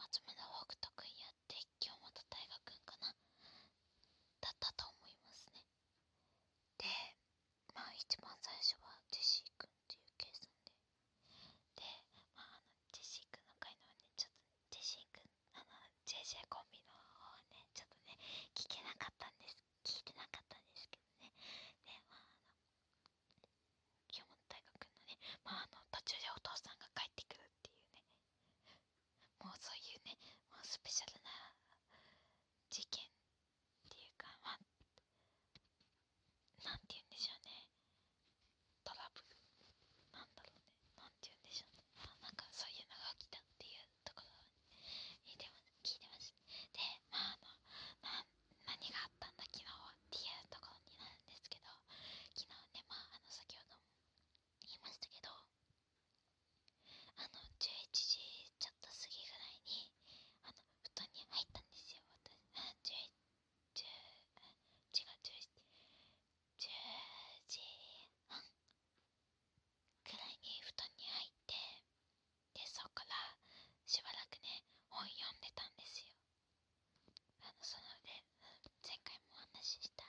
What's with all interessanti 本読んでたんですよ。あのそので前回もお話しした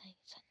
带一个餐。